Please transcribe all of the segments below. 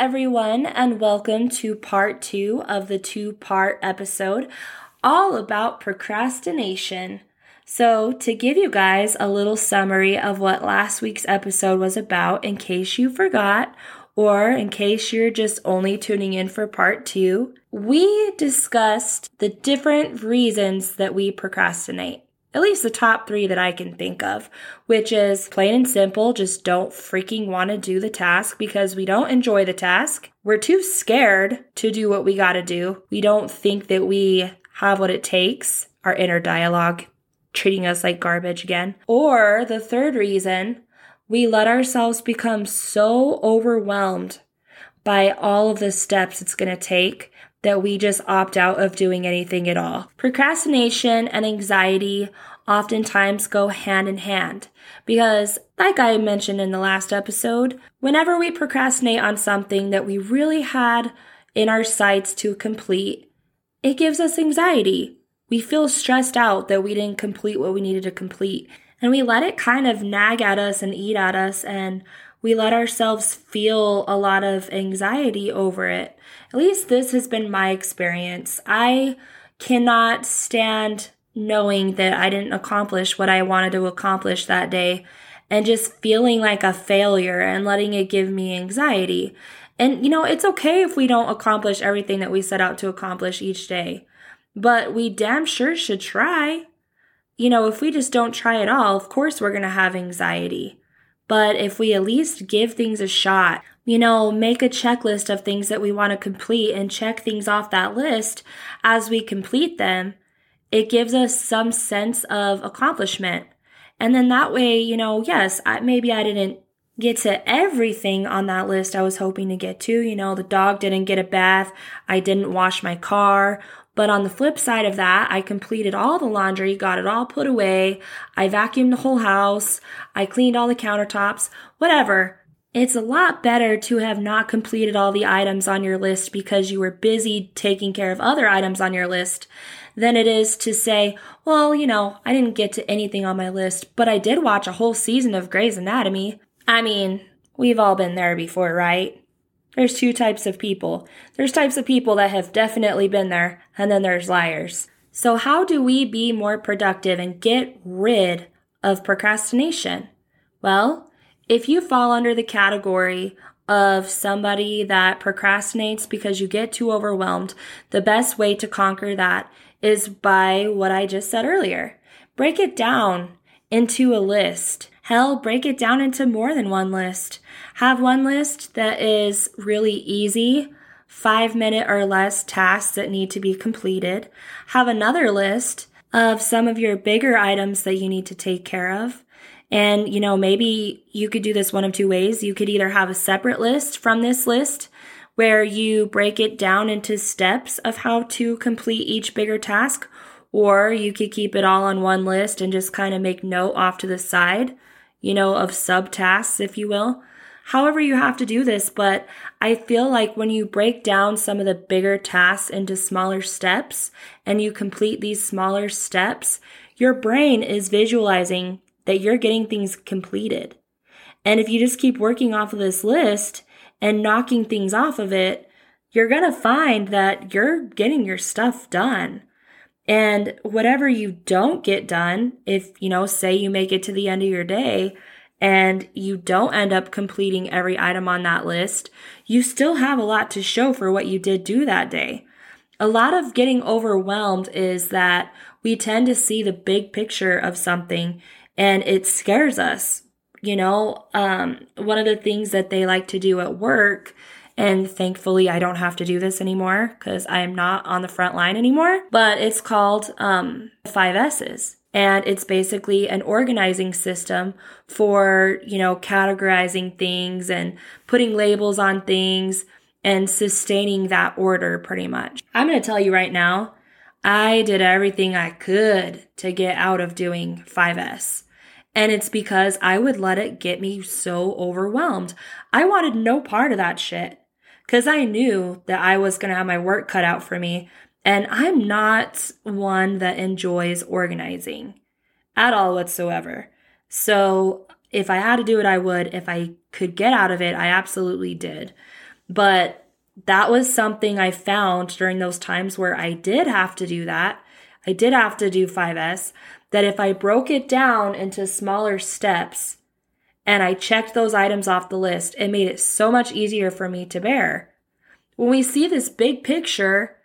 everyone, and welcome to part two of the two part episode all about procrastination. So, to give you guys a little summary of what last week's episode was about, in case you forgot, or in case you're just only tuning in for part two, we discussed the different reasons that we procrastinate at least the top three that I can think of, which is plain and simple, just don't freaking want to do the task because we don't enjoy the task. We're too scared to do what we got to do. We don't think that we have what it takes, our inner dialogue treating us like garbage again. Or the third reason, we let ourselves become so overwhelmed by all of the steps it's going to take that we just opt out of doing anything at all. Procrastination and anxiety oftentimes go hand in hand because, like I mentioned in the last episode, whenever we procrastinate on something that we really had in our sights to complete, it gives us anxiety. We feel stressed out that we didn't complete what we needed to complete. And we let it kind of nag at us and eat at us and we let ourselves feel a lot of anxiety over it. At least this has been my experience. I cannot stand knowing that I didn't accomplish what I wanted to accomplish that day and just feeling like a failure and letting it give me anxiety. And you know, it's okay if we don't accomplish everything that we set out to accomplish each day, but we damn sure should try. You know, if we just don't try at all, of course we're going to have anxiety. But if we at least give things a shot, you know, make a checklist of things that we want to complete and check things off that list as we complete them, it gives us some sense of accomplishment. And then that way, you know, yes, I, maybe I didn't get to everything on that list I was hoping to get to. You know, the dog didn't get a bath. I didn't wash my car. But on the flip side of that, I completed all the laundry, got it all put away. I vacuumed the whole house. I cleaned all the countertops, whatever. It's a lot better to have not completed all the items on your list because you were busy taking care of other items on your list than it is to say, well, you know, I didn't get to anything on my list, but I did watch a whole season of Grey's Anatomy. I mean, we've all been there before, right? There's two types of people. There's types of people that have definitely been there, and then there's liars. So, how do we be more productive and get rid of procrastination? Well, if you fall under the category of somebody that procrastinates because you get too overwhelmed, the best way to conquer that is by what I just said earlier. Break it down into a list. Hell, break it down into more than one list. Have one list that is really easy, five minute or less tasks that need to be completed. Have another list of some of your bigger items that you need to take care of. And, you know, maybe you could do this one of two ways. You could either have a separate list from this list where you break it down into steps of how to complete each bigger task, or you could keep it all on one list and just kind of make note off to the side, you know, of subtasks, if you will however you have to do this, but I feel like when you break down some of the bigger tasks into smaller steps and you complete these smaller steps, your brain is visualizing that you're getting things completed. And if you just keep working off of this list and knocking things off of it, you're going to find that you're getting your stuff done. And whatever you don't get done, if, you know, say you make it to the end of your day, and you don't end up completing every item on that list, you still have a lot to show for what you did do that day. A lot of getting overwhelmed is that we tend to see the big picture of something and it scares us. You know, um, one of the things that they like to do at work, and thankfully I don't have to do this anymore because I am not on the front line anymore, but it's called um, five S's and it's basically an organizing system for you know categorizing things and putting labels on things and sustaining that order pretty much. I'm going to tell you right now i did everything i could to get out of doing 5s and it's because i would let it get me so overwhelmed. I wanted no part of that shit because i knew that i was going to have my work cut out for me and I'm not one that enjoys organizing at all whatsoever. So if I had to do it, I would. If I could get out of it, I absolutely did. But that was something I found during those times where I did have to do that. I did have to do 5S. That if I broke it down into smaller steps and I checked those items off the list, it made it so much easier for me to bear. When we see this big picture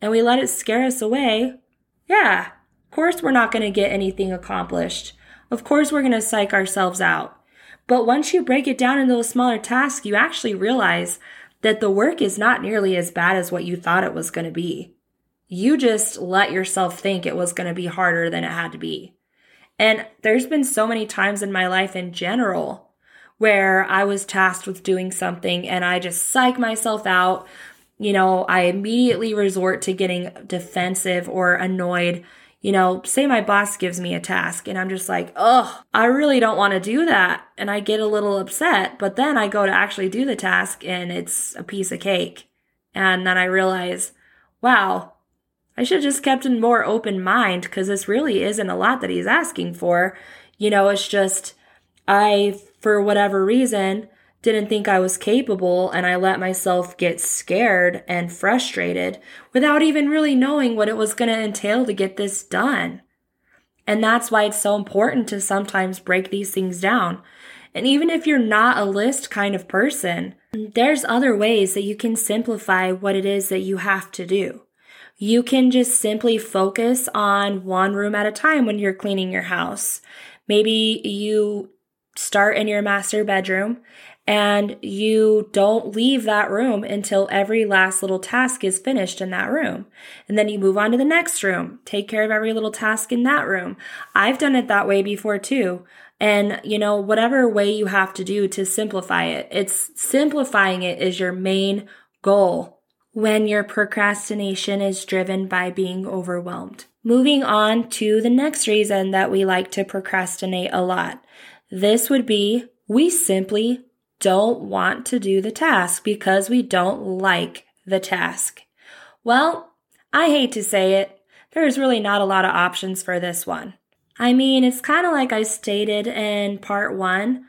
and we let it scare us away, yeah, of course we're not going to get anything accomplished. Of course we're going to psych ourselves out. But once you break it down into those smaller tasks, you actually realize that the work is not nearly as bad as what you thought it was going to be. You just let yourself think it was going to be harder than it had to be. And there's been so many times in my life in general where I was tasked with doing something and I just psych myself out. You know, I immediately resort to getting defensive or annoyed you know, say my boss gives me a task and I'm just like, oh, I really don't want to do that. And I get a little upset, but then I go to actually do the task and it's a piece of cake. And then I realize, wow, I should have just kept a more open mind because this really isn't a lot that he's asking for. You know, it's just, I, for whatever reason, didn't think I was capable and I let myself get scared and frustrated without even really knowing what it was going to entail to get this done. And that's why it's so important to sometimes break these things down. And even if you're not a list kind of person, there's other ways that you can simplify what it is that you have to do. You can just simply focus on one room at a time when you're cleaning your house. Maybe you start in your master bedroom and you don't leave that room until every last little task is finished in that room. And then you move on to the next room, take care of every little task in that room. I've done it that way before too. And, you know, whatever way you have to do to simplify it, it's simplifying it is your main goal when your procrastination is driven by being overwhelmed. Moving on to the next reason that we like to procrastinate a lot. This would be we simply don't want to do the task because we don't like the task. Well, I hate to say it, there's really not a lot of options for this one. I mean, it's kind of like I stated in part one.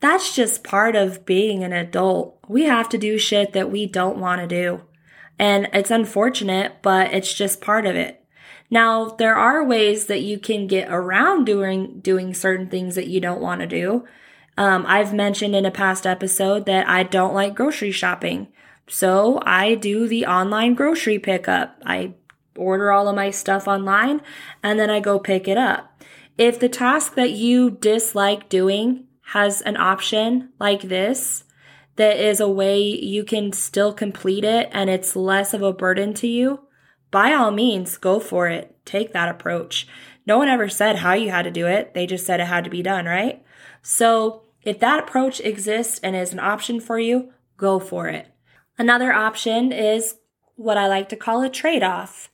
That's just part of being an adult. We have to do shit that we don't want to do. And it's unfortunate, but it's just part of it. Now, there are ways that you can get around doing doing certain things that you don't want to do. Um, I've mentioned in a past episode that I don't like grocery shopping. So I do the online grocery pickup. I order all of my stuff online and then I go pick it up. If the task that you dislike doing has an option like this, that is a way you can still complete it and it's less of a burden to you, by all means, go for it. Take that approach. No one ever said how you had to do it. They just said it had to be done, right? So if that approach exists and is an option for you, go for it. Another option is what I like to call a trade off.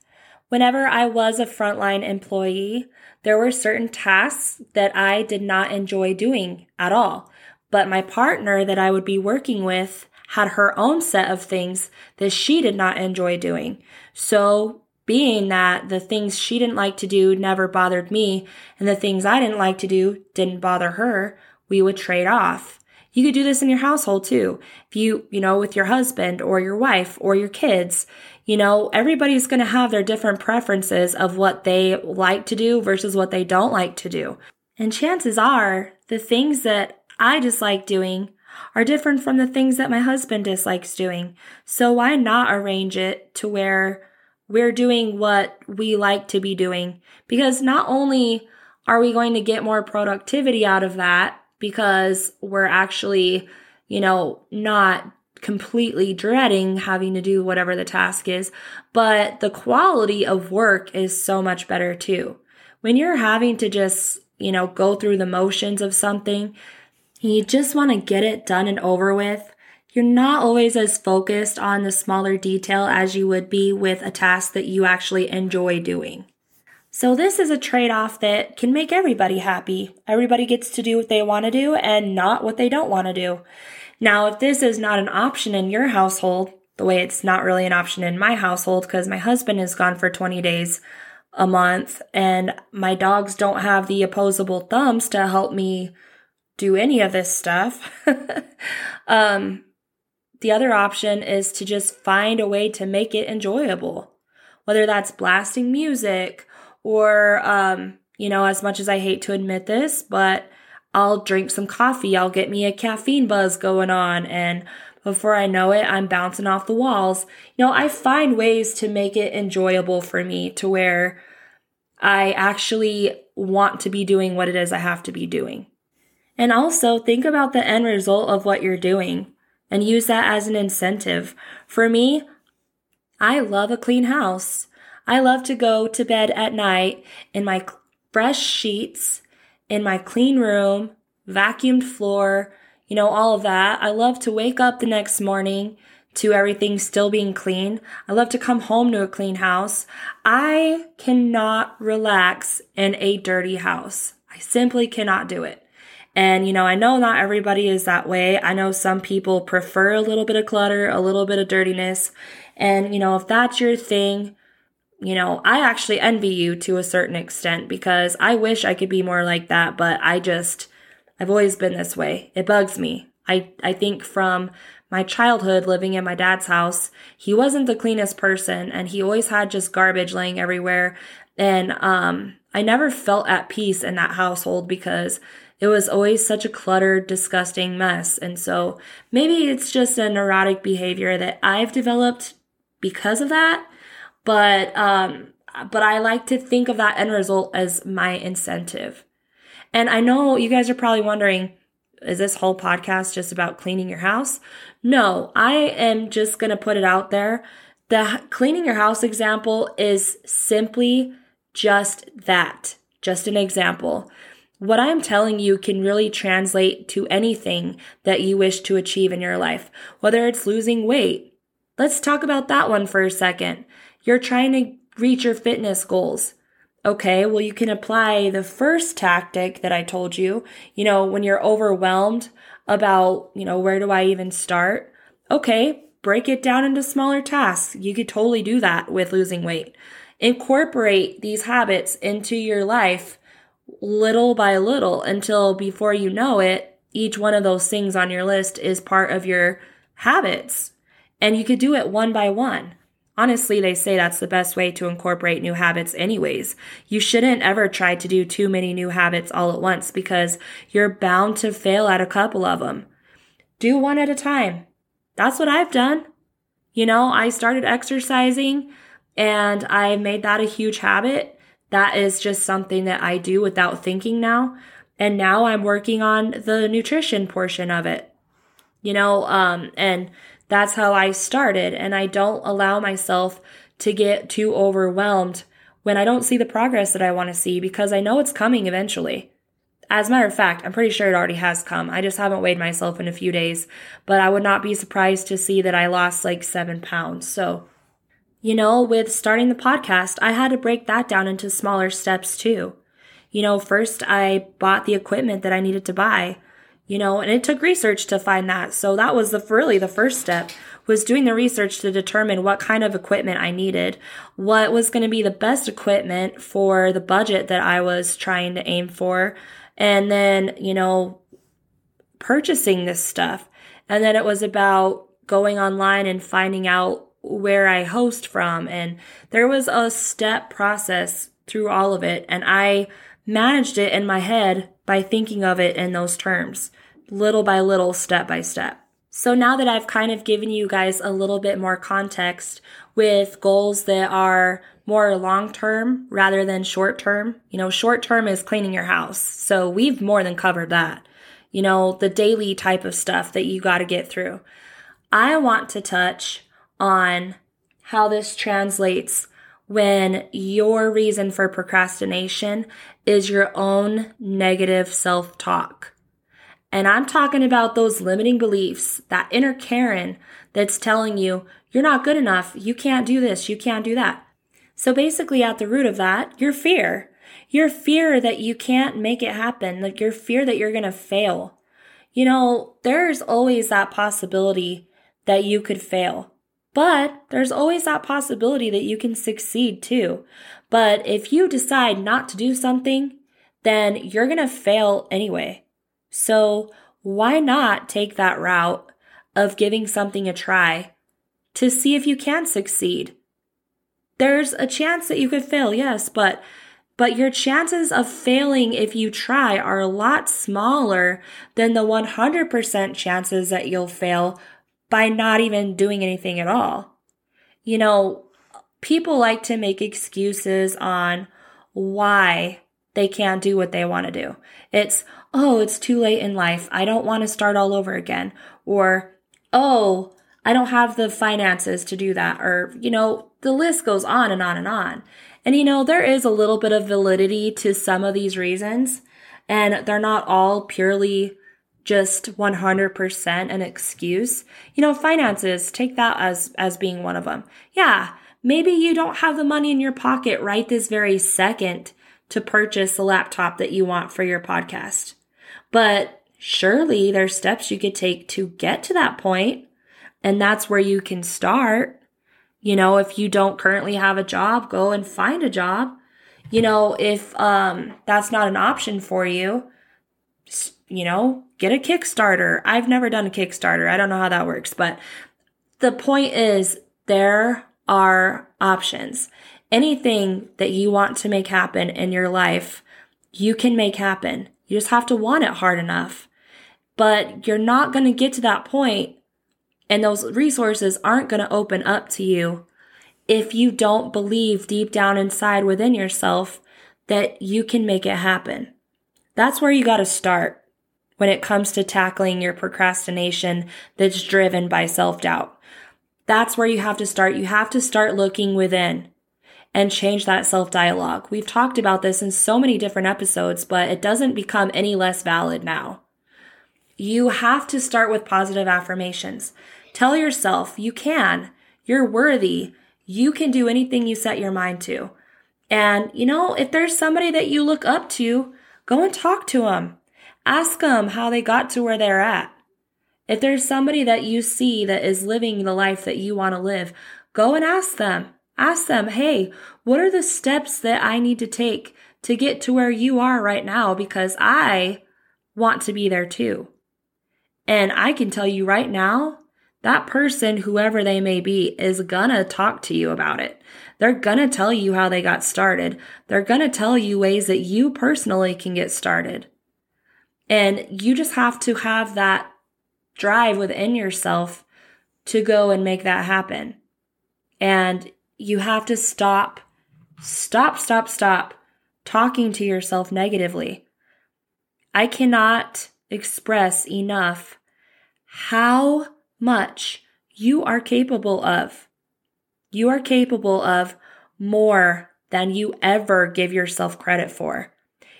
Whenever I was a frontline employee, there were certain tasks that I did not enjoy doing at all. But my partner that I would be working with had her own set of things that she did not enjoy doing. So being that the things she didn't like to do never bothered me and the things I didn't like to do didn't bother her, we would trade off. You could do this in your household too. If you, you know, with your husband or your wife or your kids, you know, everybody's going to have their different preferences of what they like to do versus what they don't like to do. And chances are the things that I dislike doing are different from the things that my husband dislikes doing. So why not arrange it to where we're doing what we like to be doing? Because not only are we going to get more productivity out of that, because we're actually, you know, not completely dreading having to do whatever the task is, but the quality of work is so much better too. When you're having to just, you know, go through the motions of something, you just want to get it done and over with. You're not always as focused on the smaller detail as you would be with a task that you actually enjoy doing. So, this is a trade off that can make everybody happy. Everybody gets to do what they want to do and not what they don't want to do. Now, if this is not an option in your household, the way it's not really an option in my household because my husband is gone for 20 days a month and my dogs don't have the opposable thumbs to help me do any of this stuff. um, the other option is to just find a way to make it enjoyable, whether that's blasting music or, um, you know, as much as I hate to admit this, but I'll drink some coffee. I'll get me a caffeine buzz going on. And before I know it, I'm bouncing off the walls. You know, I find ways to make it enjoyable for me to where I actually want to be doing what it is I have to be doing. And also think about the end result of what you're doing and use that as an incentive. For me, I love a clean house. I love to go to bed at night in my fresh sheets, in my clean room, vacuumed floor, you know, all of that. I love to wake up the next morning to everything still being clean. I love to come home to a clean house. I cannot relax in a dirty house. I simply cannot do it. And, you know, I know not everybody is that way. I know some people prefer a little bit of clutter, a little bit of dirtiness. And, you know, if that's your thing, you know, I actually envy you to a certain extent because I wish I could be more like that, but I just, I've always been this way. It bugs me. I, I think from my childhood living in my dad's house, he wasn't the cleanest person and he always had just garbage laying everywhere. And, um, I never felt at peace in that household because it was always such a cluttered, disgusting mess. And so maybe it's just a neurotic behavior that I've developed because of that. But, um, but I like to think of that end result as my incentive. And I know you guys are probably wondering, is this whole podcast just about cleaning your house? No, I am just going to put it out there. The cleaning your house example is simply just that, just an example. What I'm telling you can really translate to anything that you wish to achieve in your life, whether it's losing weight. Let's talk about that one for a second. You're trying to reach your fitness goals. Okay, well, you can apply the first tactic that I told you. You know, when you're overwhelmed about, you know, where do I even start? Okay, break it down into smaller tasks. You could totally do that with losing weight. Incorporate these habits into your life little by little until before you know it, each one of those things on your list is part of your habits. And you could do it one by one. Honestly, they say that's the best way to incorporate new habits, anyways. You shouldn't ever try to do too many new habits all at once because you're bound to fail at a couple of them. Do one at a time. That's what I've done. You know, I started exercising and I made that a huge habit that is just something that I do without thinking now. And now I'm working on the nutrition portion of it. You know, um, and that's how I started. And I don't allow myself to get too overwhelmed when I don't see the progress that I want to see because I know it's coming eventually. As a matter of fact, I'm pretty sure it already has come. I just haven't weighed myself in a few days, but I would not be surprised to see that I lost like seven pounds. So you know, with starting the podcast, I had to break that down into smaller steps too. You know, first I bought the equipment that I needed to buy, you know, and it took research to find that. So that was the really the first step was doing the research to determine what kind of equipment I needed, what was going to be the best equipment for the budget that I was trying to aim for, and then, you know, purchasing this stuff. And then it was about going online and finding out where I host from. And there was a step process through all of it. And I managed it in my head by thinking of it in those terms, little by little, step by step. So now that I've kind of given you guys a little bit more context with goals that are more long term rather than short term, you know, short term is cleaning your house. So we've more than covered that. You know, the daily type of stuff that you got to get through. I want to touch on how this translates when your reason for procrastination is your own negative self talk. And I'm talking about those limiting beliefs, that inner Karen that's telling you, you're not good enough, you can't do this, you can't do that. So basically, at the root of that, your fear. Your fear that you can't make it happen, like your fear that you're gonna fail. You know, there's always that possibility that you could fail. But there's always that possibility that you can succeed too. But if you decide not to do something, then you're going to fail anyway. So why not take that route of giving something a try to see if you can succeed. There's a chance that you could fail, yes, but but your chances of failing if you try are a lot smaller than the 100% chances that you'll fail by not even doing anything at all. You know, people like to make excuses on why they can't do what they want to do. It's, oh, it's too late in life. I don't want to start all over again. Or, oh, I don't have the finances to do that. Or, you know, the list goes on and on and on. And you know, there is a little bit of validity to some of these reasons, and they're not all purely just 100% an excuse. You know, finances, take that as as being one of them. Yeah, maybe you don't have the money in your pocket right this very second to purchase the laptop that you want for your podcast. But surely there's steps you could take to get to that point, and that's where you can start. You know, if you don't currently have a job, go and find a job. You know, if um, that's not an option for you, you know, get a Kickstarter. I've never done a Kickstarter. I don't know how that works, but the point is there are options. Anything that you want to make happen in your life, you can make happen. You just have to want it hard enough. But you're not going to get to that point and those resources aren't going to open up to you if you don't believe deep down inside within yourself that you can make it happen. That's where you got to start when it comes to tackling your procrastination that's driven by self doubt. That's where you have to start. You have to start looking within and change that self dialogue. We've talked about this in so many different episodes, but it doesn't become any less valid now. You have to start with positive affirmations. Tell yourself you can, you're worthy, you can do anything you set your mind to. And, you know, if there's somebody that you look up to, go and talk to them. Ask them how they got to where they're at. If there's somebody that you see that is living the life that you want to live, go and ask them. Ask them, hey, what are the steps that I need to take to get to where you are right now? Because I want to be there too. And I can tell you right now, that person, whoever they may be, is gonna talk to you about it. They're gonna tell you how they got started. They're gonna tell you ways that you personally can get started. And you just have to have that drive within yourself to go and make that happen. And you have to stop, stop, stop, stop talking to yourself negatively. I cannot express enough how much you are capable of. You are capable of more than you ever give yourself credit for.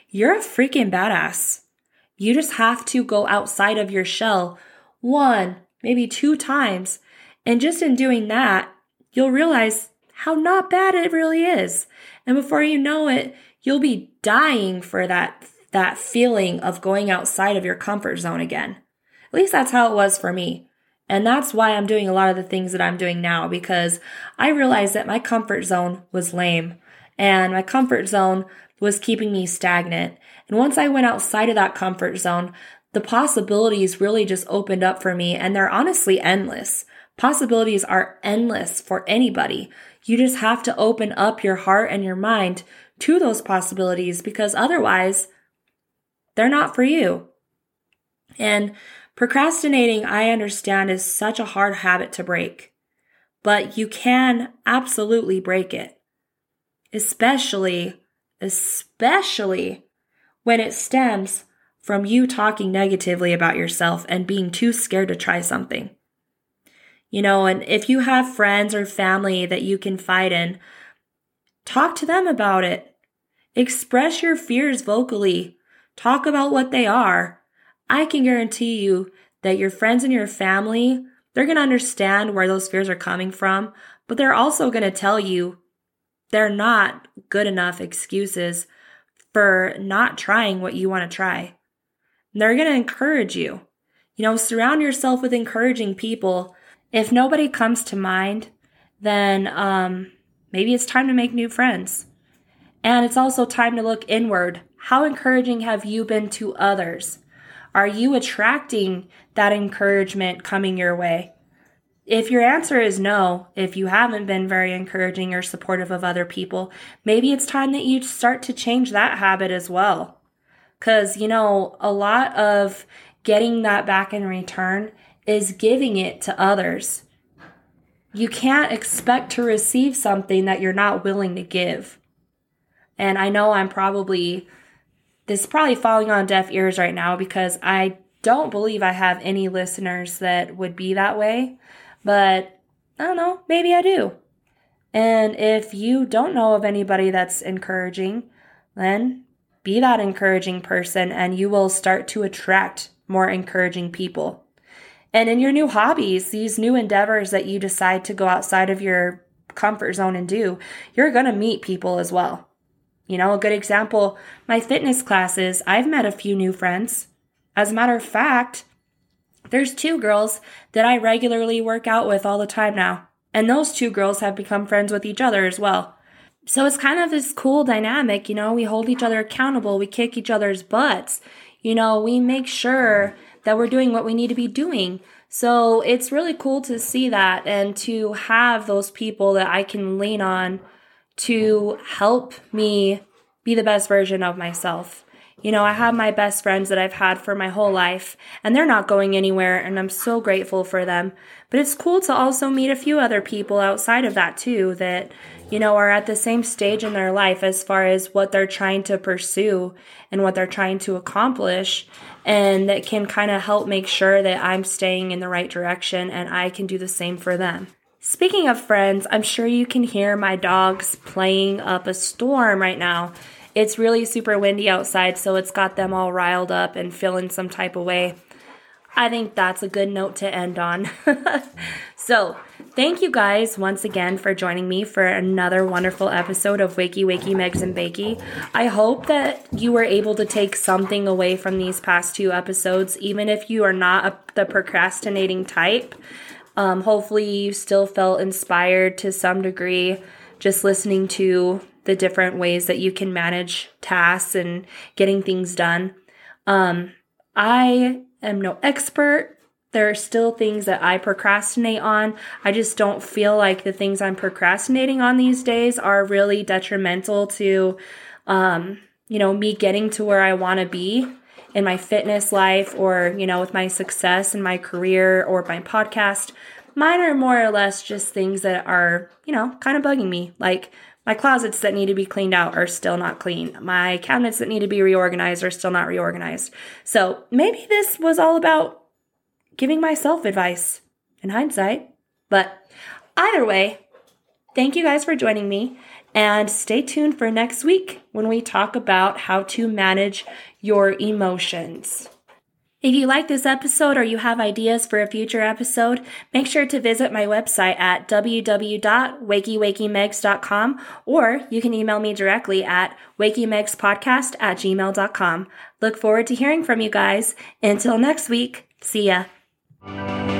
You're a freaking badass. You just have to go outside of your shell one, maybe two times. And just in doing that, you'll realize how not bad it really is. And before you know it, you'll be dying for that, that feeling of going outside of your comfort zone again. At least that's how it was for me. And that's why I'm doing a lot of the things that I'm doing now because I realized that my comfort zone was lame and my comfort zone was keeping me stagnant. And once I went outside of that comfort zone, the possibilities really just opened up for me and they're honestly endless. Possibilities are endless for anybody. You just have to open up your heart and your mind to those possibilities because otherwise they're not for you. And Procrastinating, I understand, is such a hard habit to break, but you can absolutely break it. Especially, especially when it stems from you talking negatively about yourself and being too scared to try something. You know, and if you have friends or family that you can fight in, talk to them about it. Express your fears vocally. Talk about what they are I can guarantee you that your friends and your family, they're going to understand where those fears are coming from, but they're also going to tell you they're not good enough excuses for not trying what you want to try. they're going to encourage you. You know, surround yourself with encouraging people. If nobody comes to mind, then um, maybe it's time to make new friends. And it's also time to look inward. How encouraging have you been to others? Are you attracting that encouragement coming your way? If your answer is no, if you haven't been very encouraging or supportive of other people, maybe it's time that you start to change that habit as well. Because, you know, a lot of getting that back in return is giving it to others. You can't expect to receive something that you're not willing to give. And I know I'm probably, this is probably falling on deaf ears right now because I don't believe I have any listeners that would be that way. But I don't know, maybe I do. And if you don't know of anybody that's encouraging, then be that encouraging person and you will start to attract more encouraging people. And in your new hobbies, these new endeavors that you decide to go outside of your comfort zone and do, you're going to meet people as well. You know, a good example, my fitness classes, I've met a few new friends. As a matter of fact, there's two girls that I regularly work out with all the time now. And those two girls have become friends with each other as well. So it's kind of this cool dynamic, you know, we hold each other accountable, we kick each other's butts, you know, we make sure that we're doing what we need to be doing. So it's really cool to see that and to have those people that I can lean on to help me be the best version of myself. You know, I have my best friends that I've had for my whole life, and they're not going anywhere, and I'm so grateful for them. But it's cool to also meet a few other people outside of that, too, that, you know, are at the same stage in their life as far as what they're trying to pursue and what they're trying to accomplish, and that can kind of help make sure that I'm staying in the right direction and I can do the same for them. Speaking of friends, I'm sure you can hear my dogs playing up a storm right now. It's really super windy outside, so it's got them all riled up and feeling some type of way. I think that's a good note to end on. so, thank you guys once again for joining me for another wonderful episode of Wakey Wakey Megz and Bakey. I hope that you were able to take something away from these past two episodes, even if you are not a, the procrastinating type. Um, hopefully, you still felt inspired to some degree just listening to the different ways that you can manage tasks and getting things done. Um, I am no expert. There are still things that I procrastinate on. I just don't feel like the things I'm procrastinating on these days are really detrimental to, um, you know, me getting to where I want to be in my fitness life or, you know, with my success in my career or my podcast. Mine are more or less just things that are, you know, kind of bugging me. Like my closets that need to be cleaned out are still not clean. My cabinets that need to be reorganized are still not reorganized. So maybe this was all about giving myself advice in hindsight. But either way, thank you guys for joining me. And stay tuned for next week when we talk about how to manage your emotions. If you like this episode or you have ideas for a future episode, make sure to visit my website at www.wakeywakeymegz.com or you can email me directly at wakeymegzpodcast at gmail.com. Look forward to hearing from you guys. Until next week, see ya. Thank you.